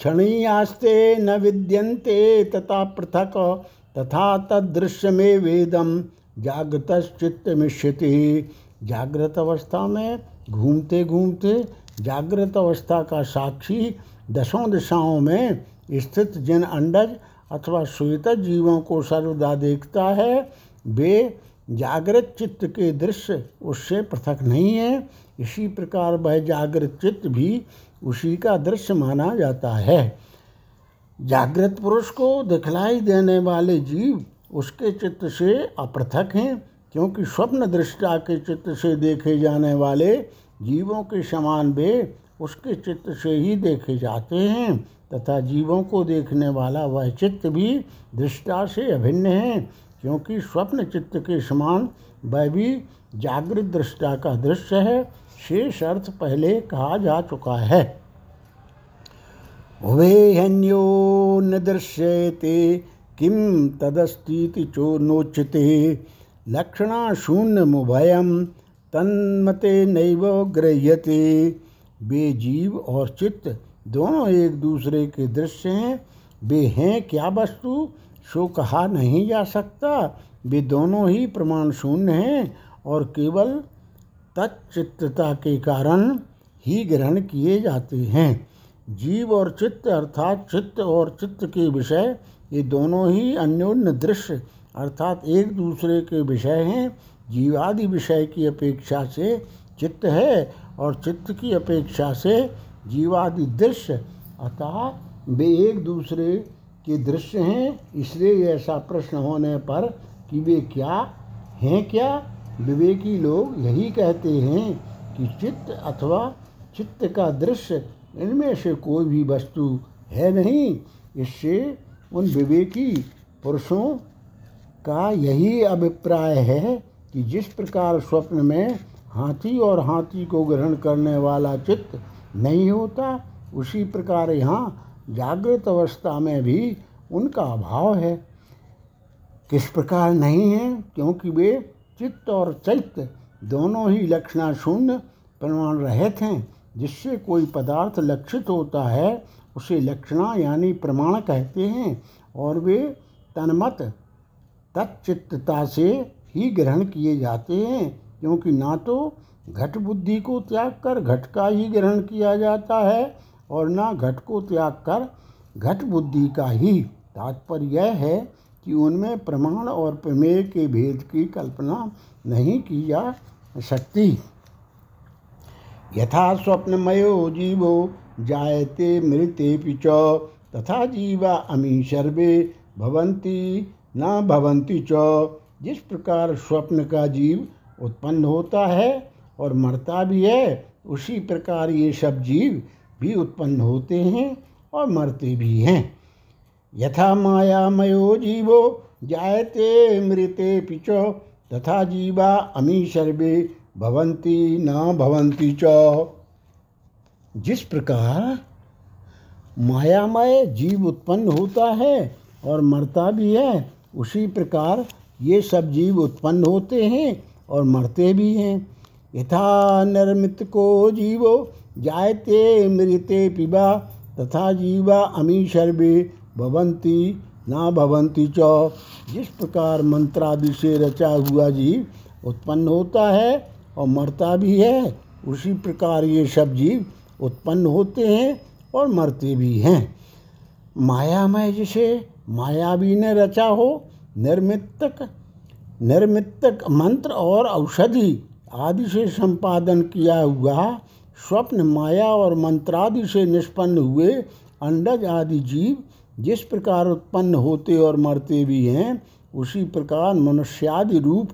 S1: क्षणीयास्ते न विद्यन्ते तथा पृथक, तथा तदृश्य में वेदम जागृत चित्त मिश्यति जागृत अवस्था में घूमते घूमते जागृत अवस्था का साक्षी दसों दिशाओं में स्थित जिन अंडज अथवा श्वेत जीवों को सर्वदा देखता है, वे जागृत चित्त के दृश्य उससे पृथक नहीं है। इसी प्रकार वह जागृत चित्त भी उसी का दृश्य माना जाता है। जागृत पुरुष को दिखलाई देने वाले जीव उसके चित्त से अपृथक हैं, क्योंकि स्वप्न दृष्टा के चित्त से देखे जाने वाले जीवों के समान वे उसके चित्त से ही देखे जाते हैं। तथा जीवों को देखने वाला वह चित्त भी दृष्टा से अभिन्न है, क्योंकि स्वप्न चित्त के समान वह भी जागृत दृष्टा का दृश्य है, शेष अर्थ पहले कहा जा चुका है। उभेहन्यो न दृश्यते किम तदस्तीति चो नोच्यते लक्षणाशून्यमुभयम तन्मते नैव गृह्यते वे जीव और चित्त दोनों एक दूसरे के दृश्य हैं। वे हैं क्या वस्तु? सो कहा नहीं जा सकता। वे दोनों ही प्रमाण शून्य हैं और केवल तच्चित्तता के कारण ही ग्रहण किए जाते हैं। जीव और चित्त अर्थात चित्त और चित्त के विषय, ये दोनों ही अन्योन्य दृश्य अर्थात एक दूसरे के विषय हैं। जीवादि विषय की अपेक्षा से चित्त है और चित्त की अपेक्षा से जीवादि दृश्य, अतः वे एक दूसरे के दृश्य हैं। इसलिए ऐसा प्रश्न होने पर कि वे क्या हैं क्या? विवेकी लोग यही कहते हैं कि चित्त अथवा चित्त का दृश्य इनमें से कोई भी वस्तु है नहीं। इससे उन विवेकी पुरुषों का यही अभिप्राय है कि जिस प्रकार स्वप्न में हाथी और हाथी को ग्रहण करने वाला चित्त नहीं होता। उसी प्रकार यहाँ जागृत अवस्था में भी उनका अभाव है। किस प्रकार नहीं है? क्योंकि वे चित्त और चैत्य दोनों ही लक्षणा शून्य प्रमाण रहित हैं। जिससे कोई पदार्थ लक्षित होता है, उसे लक्षणा यानी प्रमाण कहते हैं और वे तन्मत तत्चित्तता से ही ग्रहण किए जाते हैं। क्योंकि ना तो घट बुद्धि को त्याग कर घट का ही ग्रहण किया जाता है और ना घट को त्याग कर घट बुद्धि का ही। तात्पर्य यह है कि उनमें प्रमाण और प्रमेय के भेद की कल्पना नहीं की जा सकती। यथा स्वप्नमयो जीवो जायते मृते पिच तथा जीवा अमी सर्वे भवंती न भवंती च। जिस प्रकार स्वप्न का जीव उत्पन्न होता है और मरता भी है, उसी प्रकार ये सब जीव भी उत्पन्न होते हैं और मरते भी हैं। यथा मायामयो जीवो जायते मृते पिचो, तथा जीवा अमी सर्वे भवंती न भवंती च। जिस प्रकार मायामय जीव उत्पन्न होता है और मरता भी है, उसी प्रकार ये सब जीव उत्पन्न होते हैं और मरते भी हैं। यथा निर्मित को जीवो, जायते मृते पिबा, तथा जीवा अमी सर्वे भवंती ना भवंती च। जिस प्रकार मंत्रादि से रचा हुआ जीव उत्पन्न होता है और मरता भी है, उसी प्रकार ये सब जीव उत्पन्न होते हैं और मरते भी हैं। मायामय जिसे मायावी ने रचा हो, निर्मितक निर्मितक मंत्र और औषधि आदि से संपादन किया हुआ स्वप्न, माया और मंत्रादि से निष्पन्न हुए अंडज आदि जीव जिस प्रकार उत्पन्न होते और मरते भी हैं, उसी प्रकार मनुष्यादि रूप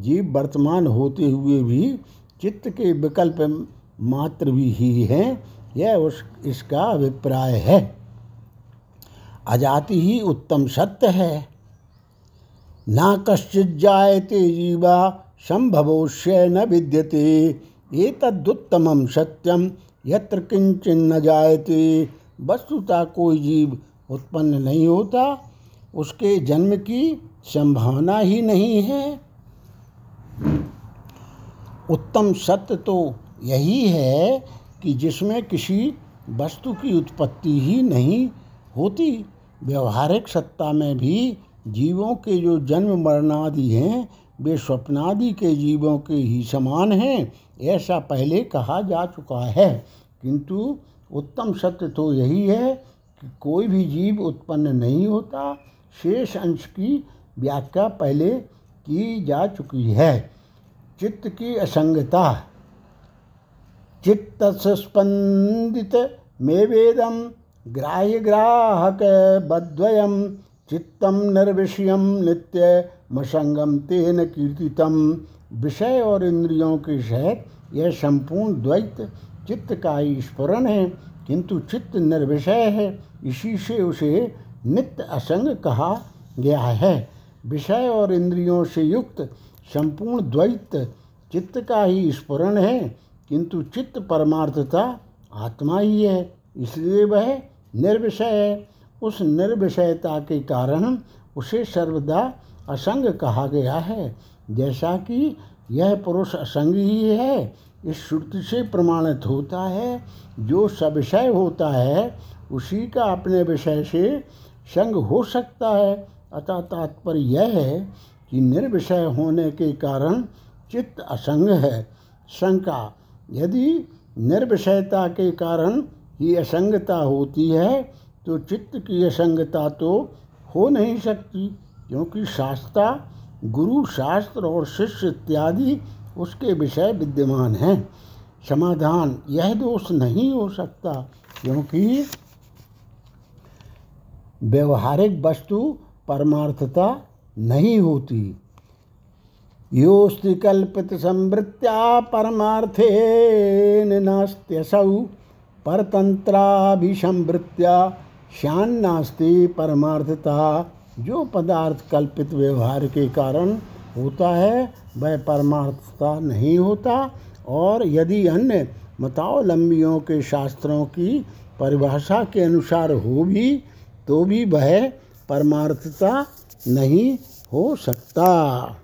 S1: जीव वर्तमान होते हुए भी चित्त के विकल्प मात्र भी ही हैं, यह उस, इसका अभिप्राय है। अजाति ही उत्तम सत्य है। ना कश्चित जायते जीवा संभवोष्य न विद्यते। ये तदुत्तम सत्यम यत्र किंचन न जायते। वस्तुता कोई जीव उत्पन्न नहीं होता, उसके जन्म की संभावना ही नहीं है। उत्तम सत्य तो यही है कि जिसमें किसी वस्तु की उत्पत्ति ही नहीं होती, व्यवहारिक सत्ता में भी जीवों के जो जन्म मरणादि हैं वे स्वप्नादि के जीवों के ही समान हैं, ऐसा पहले कहा जा चुका है। किंतु उत्तम सत्य तो यही है कि कोई भी जीव उत्पन्न नहीं होता। शेष अंश की व्याख्या पहले की जा चुकी है। चित्त की असंगता। चित्त सुस्पंदित में वेदम ग्राह्य ग्राहक बद्वयम चित्तम निर्विषयम नित्य मसंगम तेन कीर्तितम। विषय और इंद्रियों के सहित यह संपूर्ण द्वैत चित्त का ही स्फुरन है, किंतु चित्त निर्विषय है, इसी से उसे नित्य असंग कहा गया है। विषय और इंद्रियों से युक्त संपूर्ण द्वैत चित्त का ही स्फुरन है, किंतु चित्त परमार्थता आत्मा ही है, इसलिए वह निर्विषय है। उस निर्विषयता के कारण उसे सर्वदा असंग कहा गया है। जैसा कि यह पुरुष असंग ही है, इस श्रुति से प्रमाणित होता है। जो सविषय होता है, उसी का अपने विषय से संग हो सकता है। अतः तात्पर्य यह है कि निर्विषय होने के कारण चित्त असंग है। शंका, यदि निर्विषयता के कारण ही असंगता होती है तो चित्त की असंगता तो हो नहीं सकती। क्योंकि शास्त्रा गुरु, शास्त्र और शिष्य इत्यादि उसके विषय विद्यमान हैं। समाधान यह दोष नहीं हो सकता, क्योंकि व्यवहारिक वस्तु परमार्थता नहीं होती। योस्ति कल्पित संवृत्त्या परमार्थे नास्त्यसौ, परतंत्राभिसंवृत्त्या श्यान नास्ति परमार्थता। जो पदार्थ कल्पित व्यवहार के कारण होता है, वह परमार्थता नहीं होता। और यदि अन्य मतावलंबियों के शास्त्रों की परिभाषा के अनुसार हो भी तो भी वह परमार्थता नहीं हो सकता।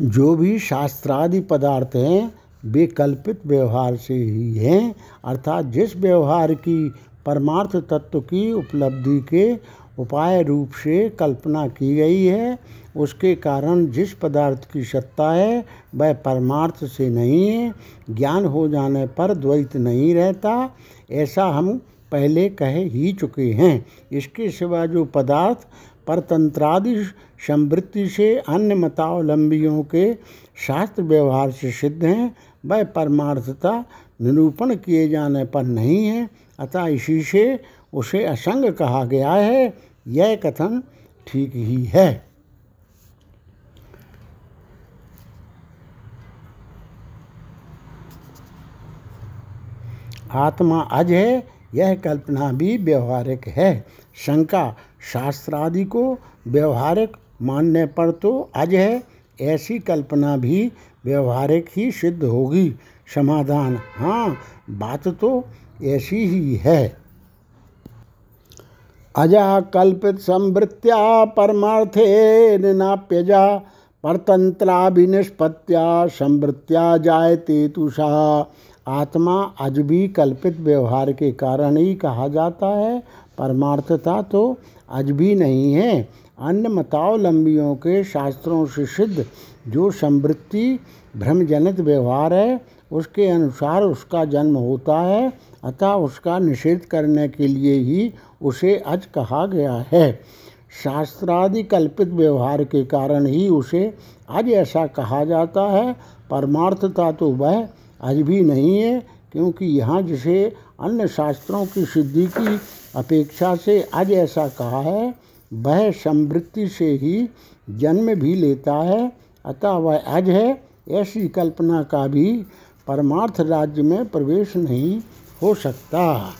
S1: जो भी शास्त्रादि पदार्थ हैं, वे कल्पित व्यवहार से ही हैं, अर्थात जिस व्यवहार की परमार्थ तत्व की उपलब्धि के उपाय रूप से कल्पना की गई है। उसके कारण जिस पदार्थ की सत्ता है, वह परमार्थ से नहीं है। ज्ञान हो जाने पर द्वैत नहीं रहता। ऐसा हम पहले कह ही चुके हैं। इसके सिवा जो पदार्थ परतंत्रादि संवृत्ति से अन्य मतावलंबियों के शास्त्र व्यवहार से सिद्ध हैं, वह परमार्थता निरूपण किए जाने पर नहीं है। अतः इसी से उसे असंग कहा गया है। यह कथन ठीक ही है। आत्मा अज है, यह कल्पना भी व्यवहारिक है। शंका शास्त्रादि को व्यवहारिक मानने पर तो अज है, ऐसी कल्पना भी व्यवहारिक ही सिद्ध होगी। समाधान। हाँ बात तो ऐसी ही है। अजा कल्पित संवृत्त्या परमार्थे निनाप्यजा परतंत्राभिनिष्पत्या संवृत्त्या जायते तुषा। आत्मा आज भी कल्पित व्यवहार के कारण ही कहा जाता है, परमार्थता तो आज भी नहीं है। अन्य मतावलंबियों के शास्त्रों से सिद्ध जो समृद्धि भ्रमजनित व्यवहार है उसके अनुसार उसका जन्म होता है, अतः उसका निषेध करने के लिए ही उसे अज कहा गया है। शास्त्रादि कल्पित व्यवहार के कारण ही उसे आज ऐसा कहा जाता है। परमार्थता तो वह आज भी नहीं है, क्योंकि यहाँ जिसे अन्य शास्त्रों की सिद्धि की अपेक्षा से आज ऐसा कहा है, वह समृद्धि से ही जन्म भी लेता है, अतः वह अज है, ऐसी कल्पना का भी परमार्थ राज्य में प्रवेश नहीं हो सकता।